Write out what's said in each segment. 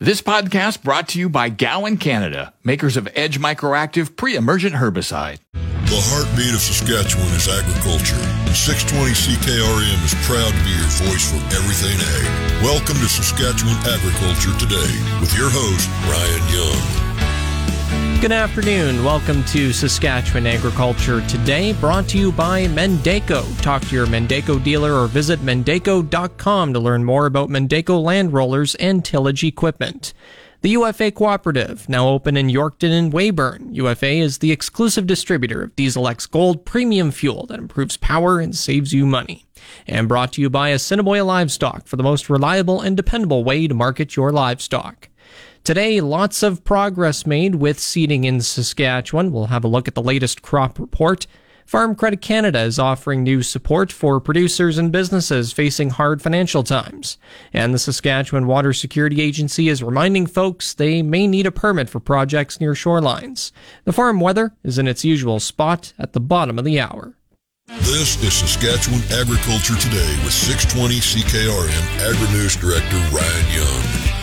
This podcast brought to you by Gowan Canada, makers of Edge Microactive pre-emergent herbicide. The heartbeat of Saskatchewan is agriculture, and 620 CKRM is proud to be your voice for everything ag. Welcome to Saskatchewan Agriculture Today with your host, Ryan Young. Good afternoon. Welcome to Saskatchewan Agriculture Today, brought to you by Mandako. Talk to your Mandako dealer or visit mandako.com to learn more about Mandako land rollers and tillage equipment. The UFA Cooperative, now open in Yorkton and Weyburn. UFA is the exclusive distributor of Diesel X Gold premium fuel that improves power and saves you money. And brought to you by Assiniboia Livestock for the most reliable and dependable way to market your livestock. Today, lots of progress made with seeding in Saskatchewan. We'll have a look at the latest crop report. Farm Credit Canada is offering new support for producers and businesses facing hard financial times. And the Saskatchewan Water Security Agency is reminding folks they may need a permit for projects near shorelines. The farm weather is in its usual spot at the bottom of the hour. This is Saskatchewan Agriculture Today with 620 CKRM Agri-News Director Ryan Young.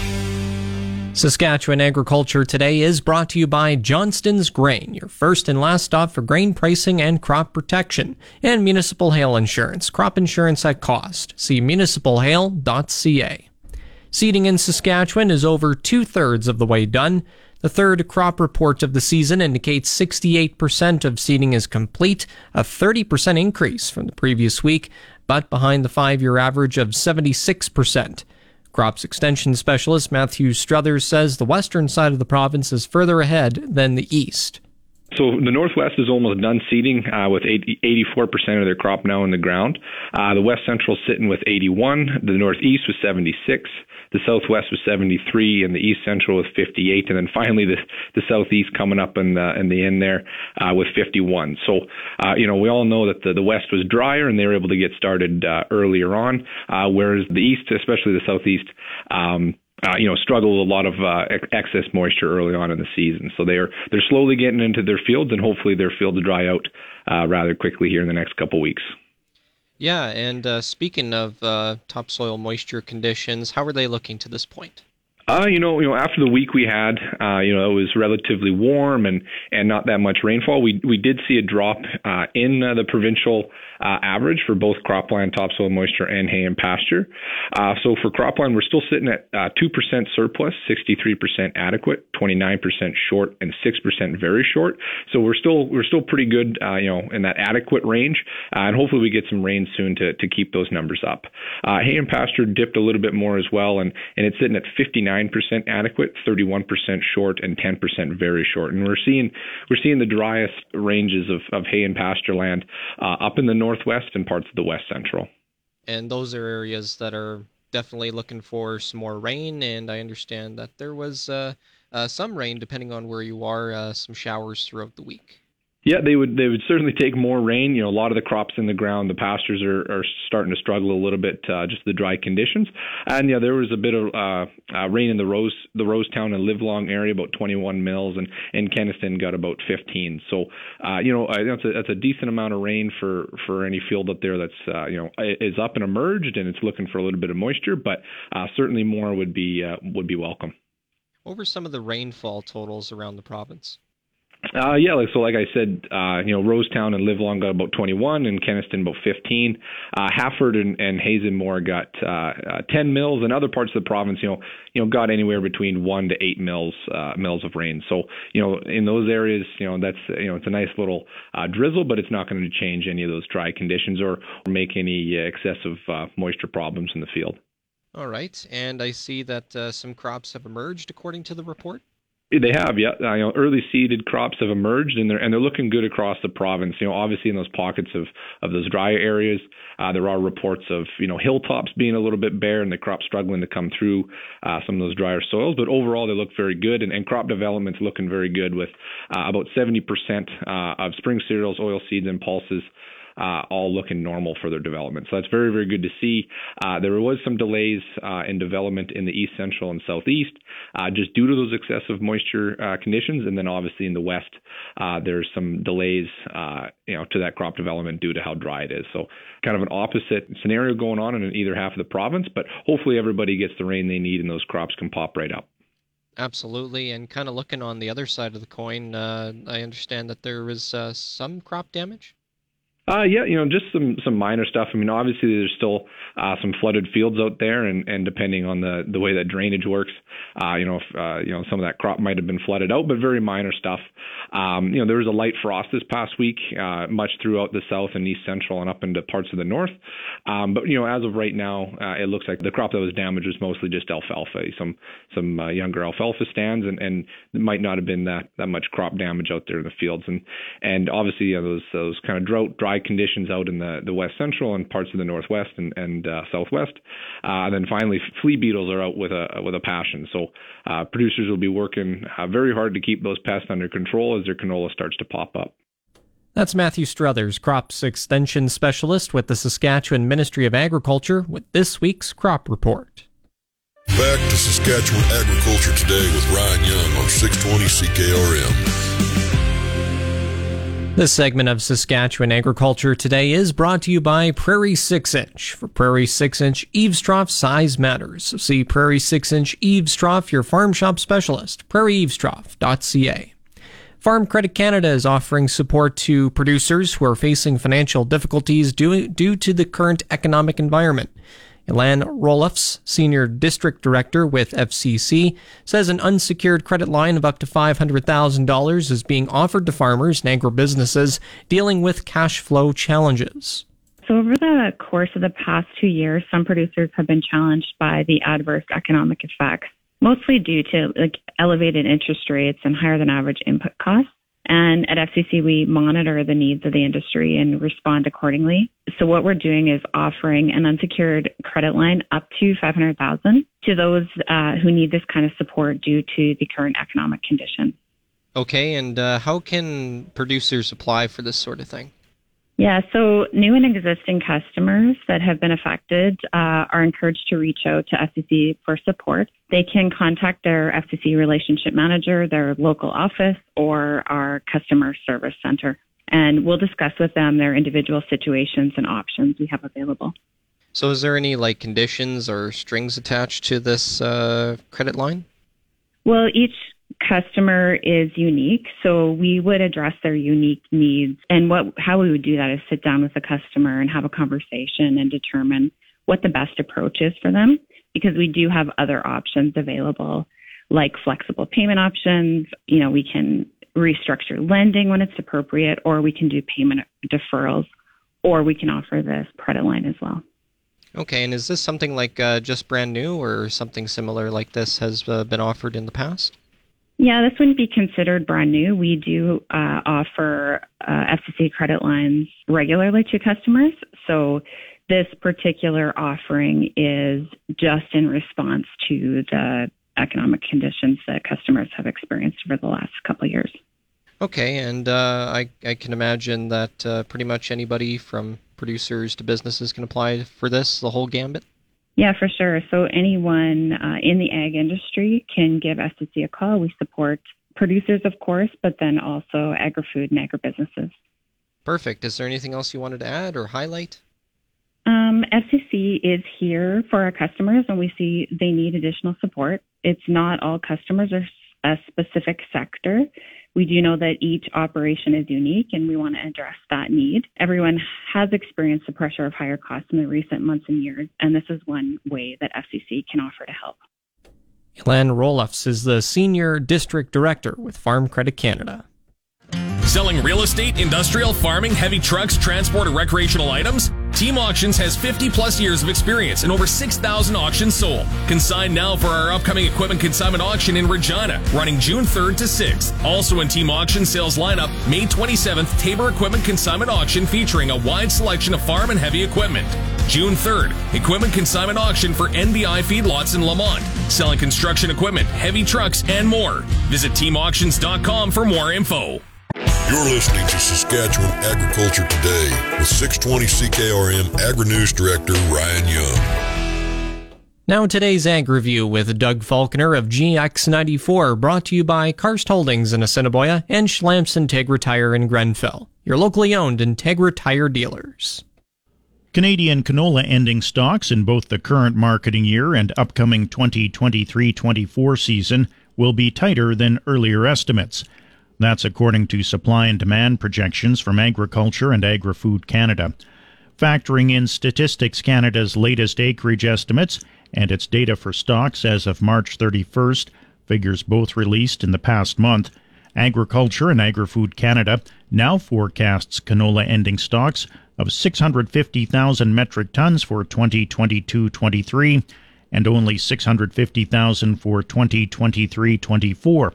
Saskatchewan Agriculture Today is brought to you by Johnston's Grain, your first and last stop for grain pricing and crop protection, and Municipal Hail Insurance, crop insurance at cost. See municipalhail.ca. Seeding in Saskatchewan is over two thirds of the way done. The third crop report of the season indicates 68% of seeding is complete, a 30% increase from the previous week, but behind the five year average of 76%. Crops Extension Specialist Matthew Struthers says the western side of the province is further ahead than the east. So the Northwest is almost done seeding uh, with 80, 84% of their crop now in the ground. Uh, the West Central sitting with 81. The Northeast was 76. The Southwest was 73, and the East Central was 58, and then finally the the Southeast coming up in the in the end there uh, with 51. So uh, you know we all know that the, the West was drier, and they were able to get started uh, earlier on, uh, whereas the East, especially the Southeast. Um, uh, you know, struggle with a lot of uh, excess moisture early on in the season. So they're they're slowly getting into their fields, and hopefully their fields dry out uh, rather quickly here in the next couple weeks. Yeah, and uh, speaking of uh, topsoil moisture conditions, how are they looking to this point? Uh, you know, you know, after the week we had, uh, you know, it was relatively warm and and not that much rainfall. We we did see a drop uh, in uh, the provincial uh, average for both cropland, topsoil moisture, and hay and pasture. Uh, so for cropland, we're still sitting at uh, two percent surplus, sixty-three percent adequate, twenty-nine percent short, and six percent very short. So we're still we're still pretty good, uh, you know, in that adequate range, uh, and hopefully we get some rain soon to to keep those numbers up. Uh, hay and pasture dipped a little bit more as well, and and it's sitting at fifty-nine 29% adequate, 31% short, and 10% very short. And we're seeing we're seeing the driest ranges of, of hay and pasture land uh, up in the northwest and parts of the west central. And those are areas that are definitely looking for some more rain. And I understand that there was uh, uh, some rain, depending on where you are, uh, some showers throughout the week. Yeah, they would they would certainly take more rain. You know, a lot of the crops in the ground, the pastures are, are starting to struggle a little bit, uh, just the dry conditions. And yeah, there was a bit of uh, uh, rain in the Rose the Rosetown and Livelong area, about 21 mils, and and Kenaston got about 15. So, uh, you know, that's a that's a decent amount of rain for for any field up there that's uh, you know is up and emerged, and it's looking for a little bit of moisture. But uh, certainly more would be uh, would be welcome. What were some of the rainfall totals around the province? Uh, yeah, like, so like I said, uh, you know, Rosetown and Livelong got about 21, and Kenaston about 15. Uh, Hafford and, and Hazenmore got uh, uh, 10 mils, and other parts of the province, you know, you know, got anywhere between one to eight mils uh, of rain. So, you know, in those areas, you know, that's you know, it's a nice little uh, drizzle, but it's not going to change any of those dry conditions or, or make any excessive uh, moisture problems in the field. All right, and I see that uh, some crops have emerged according to the report. They have, yeah. You know, early seeded crops have emerged, and they're and they're looking good across the province. You know, obviously in those pockets of of those drier areas, uh, there are reports of you know hilltops being a little bit bare and the crop struggling to come through uh, some of those drier soils. But overall, they look very good, and, and crop development's looking very good with uh, about 70% uh, of spring cereals, oil seeds, and pulses uh, all looking normal for their development. So that's very, very good to see. Uh, there was some delays uh, in development in the east central and southeast uh, just due to those excessive moisture uh, conditions, and then obviously in the west there's some delays, you know, to that crop development due to how dry it is. So kind of an opposite scenario going on in either half of the province, but hopefully everybody gets the rain they need and those crops can pop right up. Absolutely, and kind of looking on the other side of the coin, uh, I understand that there was uh, some crop damage. Uh, yeah, you know, just some some minor stuff. I mean, obviously there's still uh, some flooded fields out there, and, and depending on the the way that drainage works, uh, you know, if, uh, you know, some of that crop might have been flooded out, but very minor stuff. Um, you know, there was a light frost this past week, uh, much throughout the south and east central and up into parts of the north. Um, but you know, as of right now, uh, it looks like the crop that was damaged was mostly just alfalfa, some some uh, younger alfalfa stands, and and might not have been that that much crop damage out there in the fields, and and obviously you know, those those kind of drought dry conditions out in the, the west central and parts of the northwest and, and uh, southwest. Uh, and then finally, flea beetles are out with a with a passion. So uh, producers will be working uh, very hard to keep those pests under control as their canola starts to pop up. That's Matthew Struthers, Crops Extension Specialist with the Saskatchewan Ministry of Agriculture, with this week's Crop Report. Back to Saskatchewan Agriculture today with Ryan Young on 620 CKRM. This segment of Saskatchewan Agriculture Today is brought to you by Prairie 6 Inch. For Prairie 6 Inch eaves trough, size matters. See Prairie 6 Inch eaves trough, your farm shop specialist, prairieeavestrough.ca. Farm Credit Canada is offering support to producers who are facing financial difficulties due, due to the current economic environment. Ilan Roloffs, Senior District Director with FCC, says an unsecured credit line of up to $500,000 is being offered to farmers and agribusinesses dealing with cash flow challenges. So, over the course of the past two years, some producers have been challenged by the adverse economic effects, mostly due to like elevated interest rates and higher than average input costs. And at FCC, we monitor the needs of the industry and respond accordingly. So what we're doing is offering an unsecured credit line up to 500,000 to those uh, who need this kind of support due to the current economic conditions. Okay, and uh, how can producers apply for this sort of thing? Yeah, so new and existing customers that have been affected uh, are encouraged to reach out to FCC for support. They can contact their FCC relationship manager, their local office, or our customer service center. And we'll discuss with them their individual situations and options we have available. So, is there any like conditions or strings attached to this uh, credit line? Well, each customer is unique. So we would address their unique needs. And what how we would do that is sit down with the customer and have a conversation and determine what the best approach is for them because we do have other options available like flexible payment options. You know, we can restructure lending when it's appropriate or we can do payment deferrals or we can offer this credit line as well. Okay, and is this something like uh, just brand new or something similar like this has uh, been offered in the past? Yeah, this wouldn't be considered brand new. We do uh, offer uh, FCC credit lines regularly to customers. So this particular offering is just in response to the economic conditions that customers have experienced over the last couple of years. Okay, and uh, I, I can imagine that uh, pretty much anybody from producers to businesses can apply for this, the whole gambit? Yeah, for sure. So anyone uh, in the ag industry can give FCC a call. We support producers, of course, but then also agri-food and agribusinesses. Perfect. Is there anything else you wanted to add or highlight? Um, FCC is here for our customers when we see they need additional support. It's not all customers or a specific sector we do know that each operation is unique and we want to address that need. Everyone has experienced the pressure of higher costs in the recent months and years, and this is one way that FCC can offer to help. Ilan Roloffs is the Senior District Director with Farm Credit Canada. Selling real estate, industrial, farming, heavy trucks, transport, or recreational items? Team Auctions has 50 plus years of experience and over 6,000 auctions sold. Consign now for our upcoming equipment consignment auction in Regina, running June 3rd to 6th. Also in Team Auction sales lineup, May 27th, Taber Equipment Consignment Auction featuring a wide selection of farm and heavy equipment. June 3rd, equipment consignment auction for NBI feedlots in Lamont, selling construction equipment, heavy trucks, and more. Visit teamauctions.com for more info. You're listening to Saskatchewan Agriculture Today with 620 CKRM Agri News Director Ryan Young. Now, today's Ag Review with Doug Falconer of GX94, brought to you by Karst Holdings in Assiniboia and Schlamps Integra Tire in Grenfell, your locally owned Integra Tire dealers. Canadian canola ending stocks in both the current marketing year and upcoming 2023 24 season will be tighter than earlier estimates. That's according to supply and demand projections from Agriculture and Agri Food Canada. Factoring in Statistics Canada's latest acreage estimates and its data for stocks as of March 31st, figures both released in the past month, Agriculture and Agri Food Canada now forecasts canola ending stocks of 650,000 metric tons for 2022 23 and only 650,000 for 2023 24.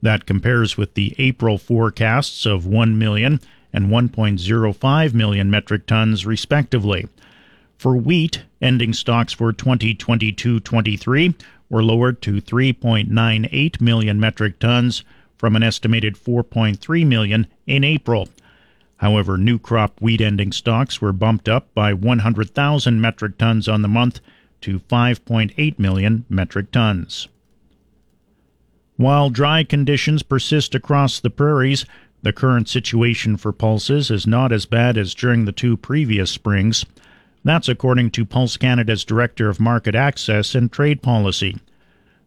That compares with the April forecasts of 1 million and 1.05 million metric tons, respectively. For wheat, ending stocks for 2022 23 were lowered to 3.98 million metric tons from an estimated 4.3 million in April. However, new crop wheat ending stocks were bumped up by 100,000 metric tons on the month to 5.8 million metric tons. While dry conditions persist across the prairies, the current situation for pulses is not as bad as during the two previous springs. That's according to Pulse Canada's Director of Market Access and Trade Policy.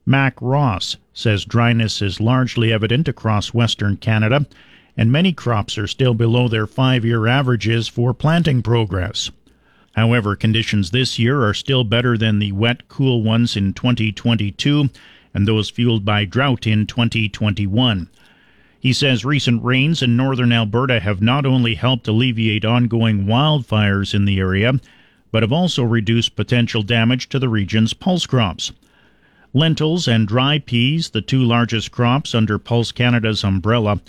Mac Ross says dryness is largely evident across Western Canada, and many crops are still below their five year averages for planting progress. However, conditions this year are still better than the wet, cool ones in 2022 and those fueled by drought in 2021. He says recent rains in northern Alberta have not only helped alleviate ongoing wildfires in the area, but have also reduced potential damage to the region's pulse crops. Lentils and dry peas, the two largest crops under Pulse Canada's umbrella,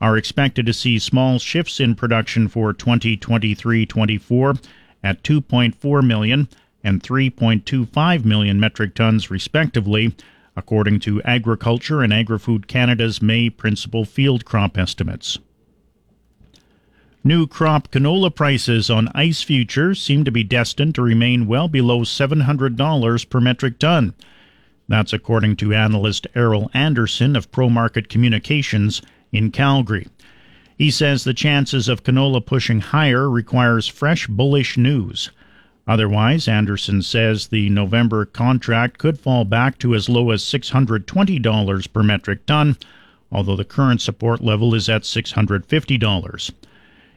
are expected to see small shifts in production for 2023 24 at 2.4 million and 3.25 million metric tons, respectively, according to Agriculture and Agri-Food Canada's May principal field crop estimates. New crop canola prices on ICE futures seem to be destined to remain well below $700 per metric ton. That's according to analyst Errol Anderson of ProMarket Communications in Calgary. He says the chances of canola pushing higher requires fresh bullish news. Otherwise, Anderson says the November contract could fall back to as low as $620 per metric ton, although the current support level is at $650.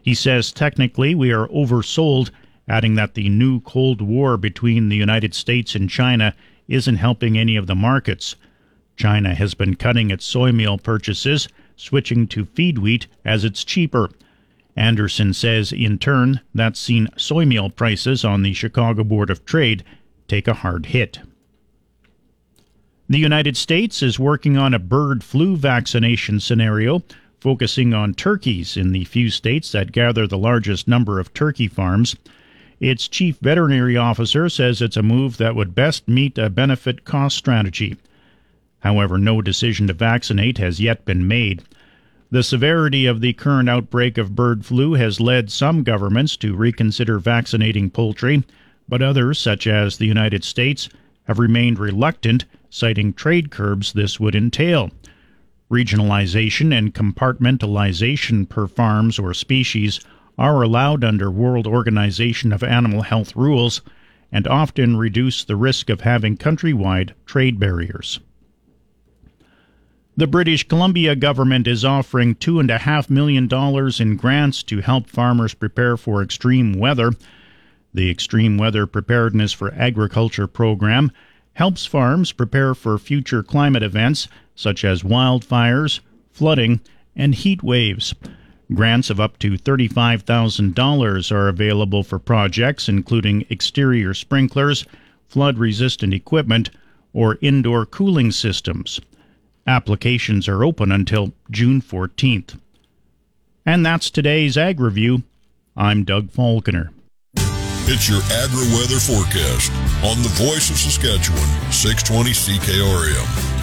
He says technically we are oversold, adding that the new Cold War between the United States and China isn't helping any of the markets. China has been cutting its soy meal purchases, switching to feed wheat as it's cheaper. Anderson says, in turn, that's seen soy meal prices on the Chicago Board of Trade take a hard hit. The United States is working on a bird flu vaccination scenario focusing on turkeys in the few states that gather the largest number of turkey farms. Its chief veterinary officer says it's a move that would best meet a benefit cost strategy. However, no decision to vaccinate has yet been made. The severity of the current outbreak of bird flu has led some governments to reconsider vaccinating poultry, but others, such as the United States, have remained reluctant, citing trade curbs this would entail. Regionalization and compartmentalization per farms or species are allowed under World Organization of Animal Health rules and often reduce the risk of having countrywide trade barriers. The British Columbia government is offering $2.5 million in grants to help farmers prepare for extreme weather. The Extreme Weather Preparedness for Agriculture program helps farms prepare for future climate events such as wildfires, flooding, and heat waves. Grants of up to $35,000 are available for projects including exterior sprinklers, flood resistant equipment, or indoor cooling systems. Applications are open until June 14th. And that's today's Ag Review. I'm Doug Falconer. It's your agri weather forecast on the voice of Saskatchewan, 620 CKRM.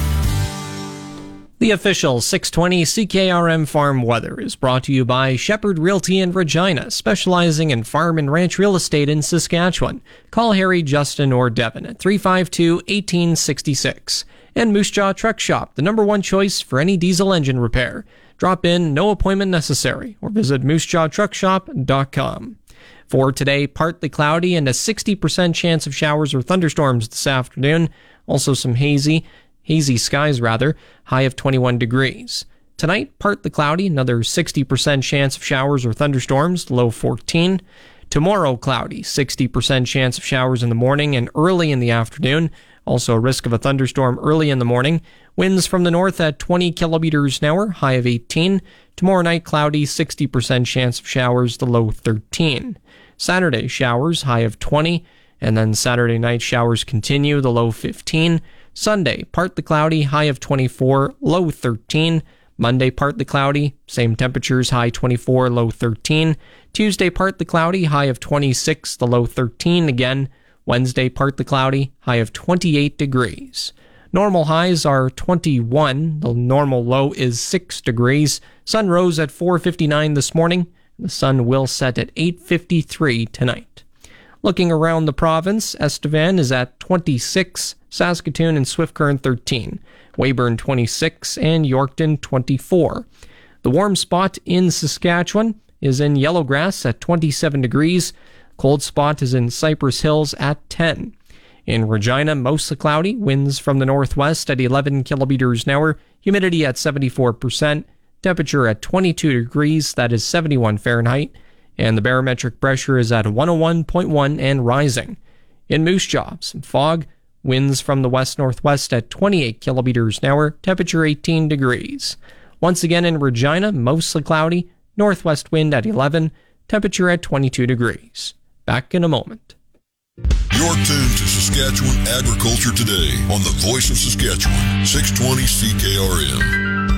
The official 620 CKRM farm weather is brought to you by Shepherd Realty in Regina, specializing in farm and ranch real estate in Saskatchewan. Call Harry, Justin, or Devin at 352 1866. And Moose Jaw Truck Shop, the number one choice for any diesel engine repair. Drop in, no appointment necessary, or visit moosejawtruckshop.com. For today, partly cloudy and a 60% chance of showers or thunderstorms this afternoon. Also some hazy hazy skies rather, high of 21 degrees. Tonight, partly cloudy, another 60% chance of showers or thunderstorms, low 14. Tomorrow, cloudy, 60% chance of showers in the morning and early in the afternoon. Also, a risk of a thunderstorm early in the morning. Winds from the north at 20 kilometers an hour, high of 18. Tomorrow night, cloudy, 60% chance of showers, the low 13. Saturday, showers, high of 20. And then Saturday night, showers continue, the low 15. Sunday, partly cloudy, high of 24, low 13. Monday, partly cloudy, same temperatures, high 24, low 13. Tuesday, partly cloudy, high of 26, the low 13 again. Wednesday, partly cloudy, high of 28 degrees. Normal highs are 21. The normal low is 6 degrees. Sun rose at 4:59 this morning. The sun will set at 8:53 tonight. Looking around the province, Estevan is at 26, Saskatoon and Swift Current 13, Weyburn 26, and Yorkton 24. The warm spot in Saskatchewan is in Yellowgrass at 27 degrees. Cold spot is in Cypress Hills at 10. In Regina, mostly cloudy, winds from the northwest at 11 kilometers an hour, humidity at 74%, temperature at 22 degrees, that is 71 Fahrenheit, and the barometric pressure is at 101.1 and rising. In Moose Jaw, some fog, Winds from the west northwest at 28 kilometers an hour, temperature 18 degrees. Once again in Regina, mostly cloudy, northwest wind at 11, temperature at 22 degrees. Back in a moment. You're tuned to Saskatchewan Agriculture Today on the voice of Saskatchewan, 620 CKRM.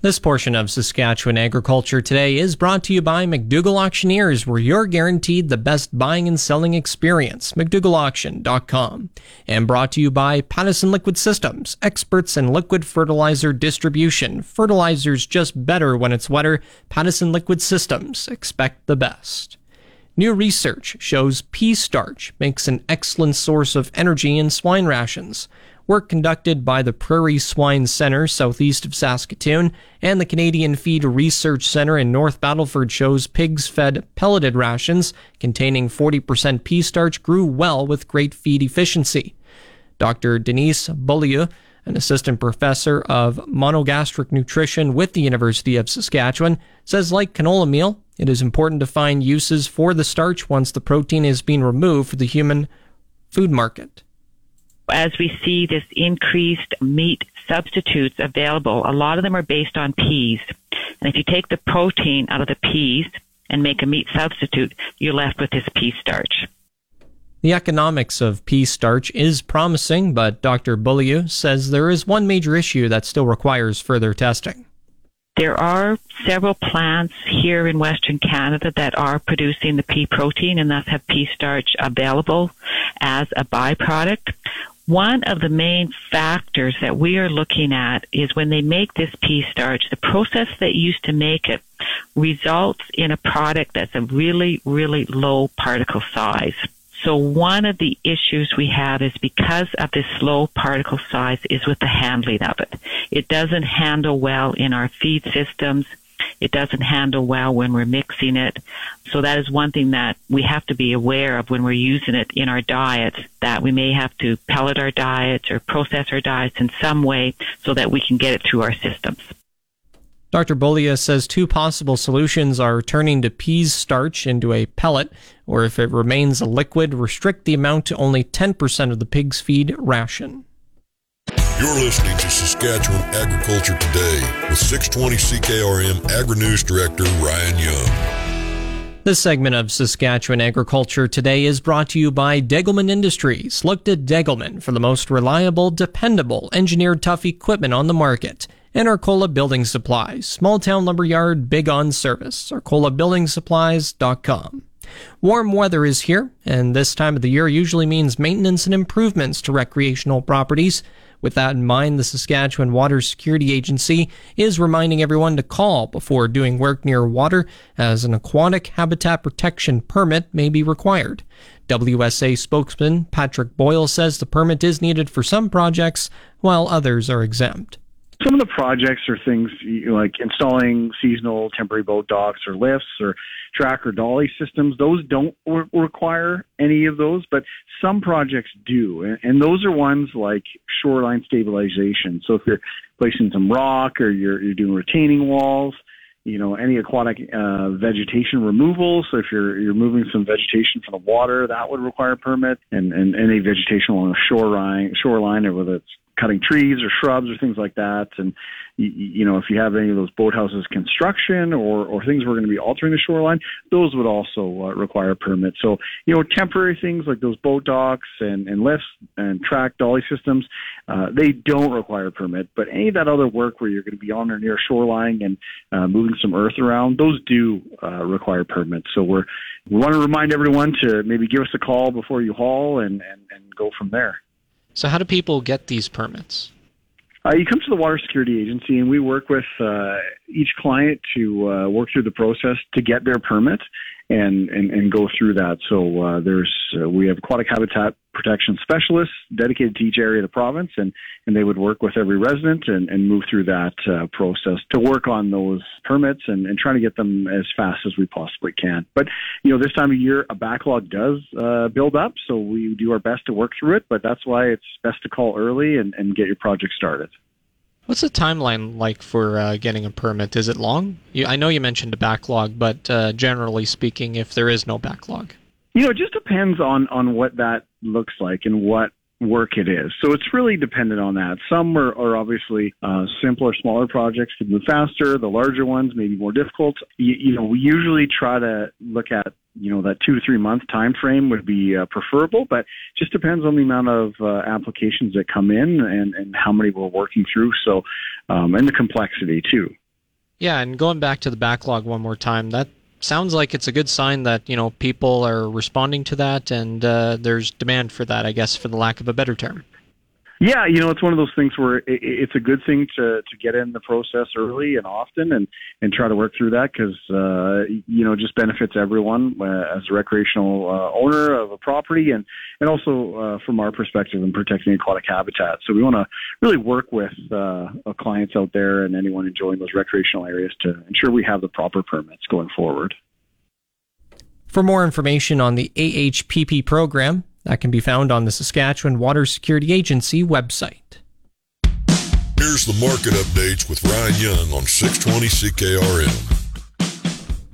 This portion of Saskatchewan Agriculture Today is brought to you by McDougall Auctioneers, where you're guaranteed the best buying and selling experience. McDougallAuction.com. And brought to you by Pattison Liquid Systems, experts in liquid fertilizer distribution. Fertilizer's just better when it's wetter. Pattison Liquid Systems. Expect the best. New research shows pea starch makes an excellent source of energy in swine rations. Work conducted by the Prairie Swine Center southeast of Saskatoon and the Canadian Feed Research Center in North Battleford shows pigs fed pelleted rations containing 40% pea starch grew well with great feed efficiency. Dr. Denise Beaulieu, an assistant professor of monogastric nutrition with the University of Saskatchewan, says like canola meal, it is important to find uses for the starch once the protein is being removed for the human food market as we see this increased meat substitutes available, a lot of them are based on peas. And if you take the protein out of the peas and make a meat substitute, you're left with this pea starch. The economics of pea starch is promising, but Dr. Beaulieu says there is one major issue that still requires further testing. There are several plants here in Western Canada that are producing the pea protein and thus have pea starch available as a byproduct. One of the main factors that we are looking at is when they make this pea starch, the process they used to make it results in a product that's a really, really low particle size. So one of the issues we have is because of this low particle size is with the handling of it. It doesn't handle well in our feed systems. It doesn't handle well when we're mixing it. So that is one thing that we have to be aware of when we're using it in our diets, that we may have to pellet our diets or process our diets in some way so that we can get it through our systems. Dr. Beaulieu says two possible solutions are turning to peas starch into a pellet, or if it remains a liquid, restrict the amount to only 10% of the pig's feed ration. You're listening to Saskatchewan Agriculture Today with 620 CKRM Agri News Director Ryan Young. This segment of Saskatchewan Agriculture Today is brought to you by Degelman Industries. Look to Degelman for the most reliable, dependable, engineered tough equipment on the market. And Arcola Building Supplies, small town lumberyard, big on service. ArcolaBuildingSupplies.com. Warm weather is here, and this time of the year usually means maintenance and improvements to recreational properties. With that in mind, the Saskatchewan Water Security Agency is reminding everyone to call before doing work near water, as an aquatic habitat protection permit may be required. WSA spokesman Patrick Boyle says the permit is needed for some projects, while others are exempt. Some of the projects are things like installing seasonal temporary boat docks or lifts or track or dolly systems. Those don't re- require any of those, but some projects do. And, and those are ones like shoreline stabilization. So if you're placing some rock or you're, you're doing retaining walls, you know, any aquatic uh, vegetation removal. So if you're you're moving some vegetation from the water, that would require a permit, and, and any vegetation along the shoreline, shoreline, or whether it's cutting trees or shrubs or things like that. And you, you know, if you have any of those boathouses construction or or things we're going to be altering the shoreline, those would also uh, require a permit. So you know, temporary things like those boat docks and and lifts and track dolly systems, uh, they don't require a permit. But any of that other work where you're going to be on or near shoreline and uh, moving some earth around, those do uh, require permits. So we're we want to remind everyone to maybe give us a call before you haul and and, and go from there. So, how do people get these permits? Uh, you come to the Water Security Agency, and we work with uh, each client to uh, work through the process to get their permit and and, and go through that. So uh, there's uh, we have aquatic habitat protection specialists dedicated to each area of the province, and and they would work with every resident and, and move through that uh, process to work on those permits and, and trying to get them as fast as we possibly can. But you know, this time of year, a backlog does uh, build up, so we do our best to work through it. But that's why it's best to call early and, and get your project started. What's the timeline like for uh, getting a permit? Is it long? You, I know you mentioned a backlog, but uh, generally speaking, if there is no backlog, you know, it just depends on on what that looks like and what work it is. So it's really dependent on that. Some are, are obviously uh, simpler, smaller projects can move faster. The larger ones may be more difficult. You, you know, we usually try to look at you know that two to three month time frame would be uh, preferable, but just depends on the amount of uh, applications that come in and, and how many we're working through. So, um, and the complexity too. Yeah, and going back to the backlog one more time, that sounds like it's a good sign that you know people are responding to that, and uh, there's demand for that. I guess, for the lack of a better term. Yeah, you know, it's one of those things where it's a good thing to to get in the process early and often, and and try to work through that because uh, you know it just benefits everyone uh, as a recreational uh, owner of a property, and and also uh, from our perspective in protecting aquatic habitat. So we want to really work with uh, clients out there and anyone enjoying those recreational areas to ensure we have the proper permits going forward. For more information on the AHPP program, that can be found on the Saskatchewan Water Security Agency website. Here's the market updates with Ryan Young on 620 CKRM.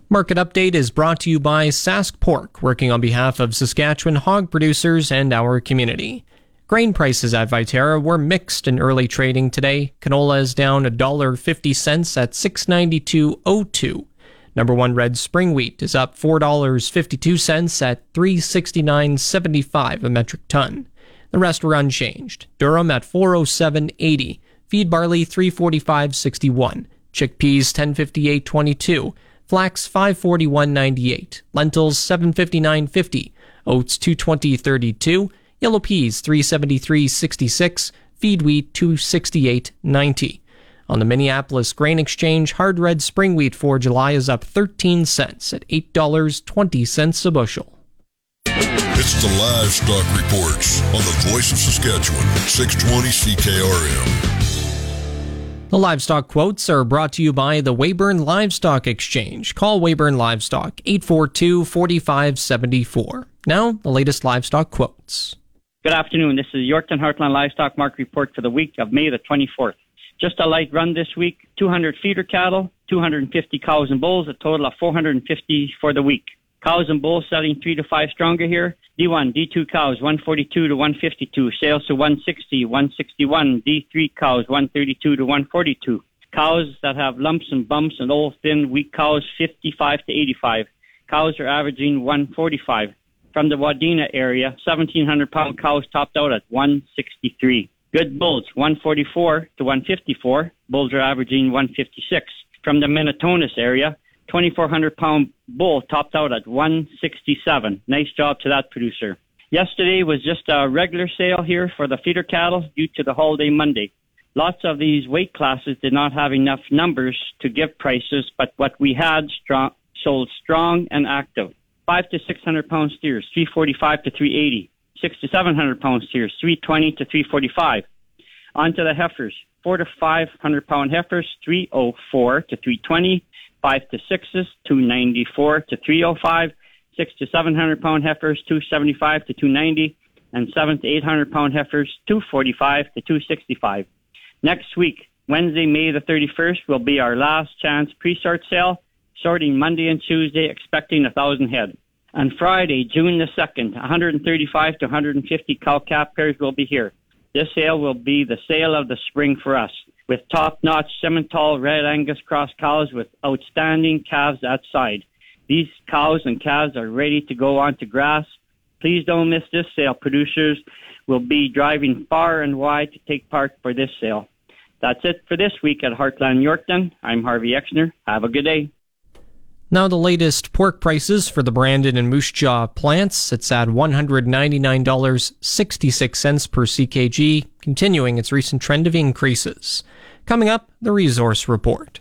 Market Update is brought to you by Sask Pork, working on behalf of Saskatchewan hog producers and our community. Grain prices at Viterra were mixed in early trading today. Canola is down $1.50 at 692.02. Number one red spring wheat is up $4.52 at 369.75 a metric ton. The rest were unchanged. Durum at 407.80, feed barley 345.61, chickpeas 1058.22, flax 541.98, lentils 759.50, oats 220.32, yellow peas 373.66, feed wheat 268.90. On the Minneapolis Grain Exchange, hard red spring wheat for July is up 13 cents at $8.20 a bushel. It's the livestock reports on the voice of Saskatchewan, 620 CKRM. The livestock quotes are brought to you by the Weyburn Livestock Exchange. Call Weyburn Livestock 842 4574. Now, the latest livestock quotes. Good afternoon. This is Yorkton Heartland Livestock Market Report for the week of May the 24th. Just a light run this week 200 feeder cattle, 250 cows and bulls, a total of 450 for the week. Cows and bulls selling three to five stronger here. D1, D2 cows, 142 to 152. Sales to 160, 161. D3 cows, 132 to 142. Cows that have lumps and bumps and old thin weak cows, 55 to 85. Cows are averaging 145. From the Wadena area, 1700 pound cows topped out at 163. Good bulls, 144 to 154. Bulls are averaging 156. From the Minitonas area, 2,400 pound bull topped out at 167. Nice job to that producer. Yesterday was just a regular sale here for the feeder cattle due to the holiday Monday. Lots of these weight classes did not have enough numbers to give prices, but what we had strong, sold strong and active. Five to 600 pound steers, 345 to 380. Six to 700 pound steers, 320 to 345. On to the heifers, four to 500 pound heifers, 304 to 320 five to sixes, 294 to 305, six to 700 pound heifers, 275 to 290, and seven to 800 pound heifers, 245 to 265. Next week, Wednesday, May the 31st, will be our last chance pre-sort sale, sorting Monday and Tuesday, expecting a thousand head. On Friday, June the 2nd, 135 to 150 cow calf pairs will be here. This sale will be the sale of the spring for us with top-notch Simmental Red Angus cross cows with outstanding calves outside. These cows and calves are ready to go onto grass. Please don't miss this sale. Producers will be driving far and wide to take part for this sale. That's it for this week at Heartland Yorkton. I'm Harvey Exner. Have a good day. Now the latest pork prices for the Brandon and Moose Jaw plants. It's at $199.66 per CKG, continuing its recent trend of increases. Coming up, the resource report.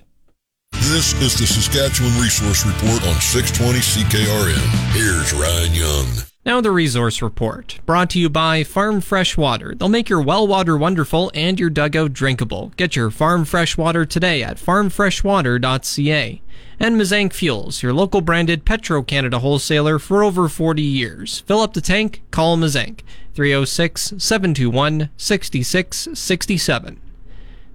This is the Saskatchewan Resource Report on 620 CKRM. Here's Ryan Young. Now, the resource report, brought to you by Farm Fresh Water. They'll make your well water wonderful and your dugout drinkable. Get your Farm Fresh Water today at farmfreshwater.ca. And Mazank Fuels, your local branded Petro Canada wholesaler for over 40 years. Fill up the tank, call Mazank 306 721 6667.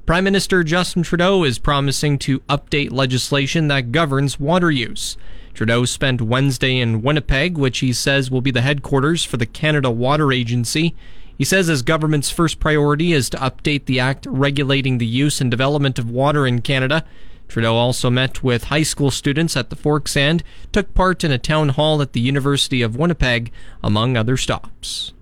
Prime Minister Justin Trudeau is promising to update legislation that governs water use. Trudeau spent Wednesday in Winnipeg, which he says will be the headquarters for the Canada Water Agency. He says his government's first priority is to update the act regulating the use and development of water in Canada. Trudeau also met with high school students at the Forks and took part in a town hall at the University of Winnipeg, among other stops.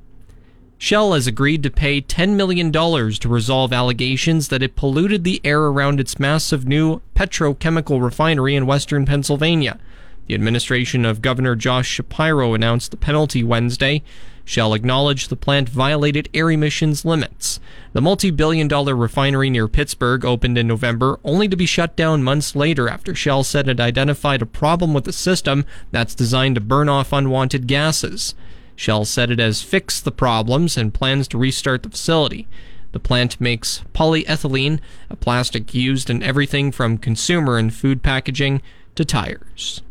Shell has agreed to pay $10 million to resolve allegations that it polluted the air around its massive new petrochemical refinery in western Pennsylvania. The administration of Governor Josh Shapiro announced the penalty Wednesday. Shell acknowledged the plant violated air emissions limits. The multi billion dollar refinery near Pittsburgh opened in November, only to be shut down months later after Shell said it identified a problem with the system that's designed to burn off unwanted gases. Shell said it has fixed the problems and plans to restart the facility. The plant makes polyethylene, a plastic used in everything from consumer and food packaging to tires.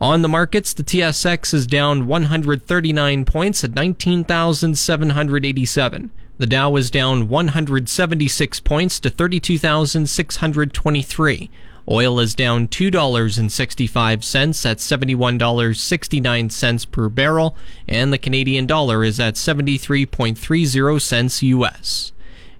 On the markets, the TSX is down 139 points at 19,787. The Dow is down 176 points to 32,623. Oil is down $2.65 at $71.69 per barrel, and the Canadian dollar is at 73.30 cents US.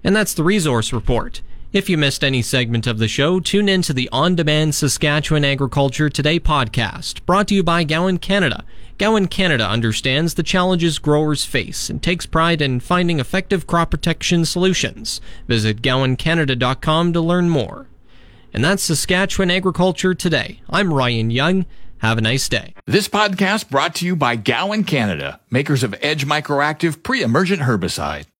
And that's the resource report. If you missed any segment of the show, tune in to the on demand Saskatchewan Agriculture Today podcast, brought to you by Gowan Canada. Gowan Canada understands the challenges growers face and takes pride in finding effective crop protection solutions. Visit gowancanada.com to learn more. And that's Saskatchewan Agriculture Today. I'm Ryan Young. Have a nice day. This podcast brought to you by Gowan Canada, makers of Edge Microactive pre-emergent herbicide.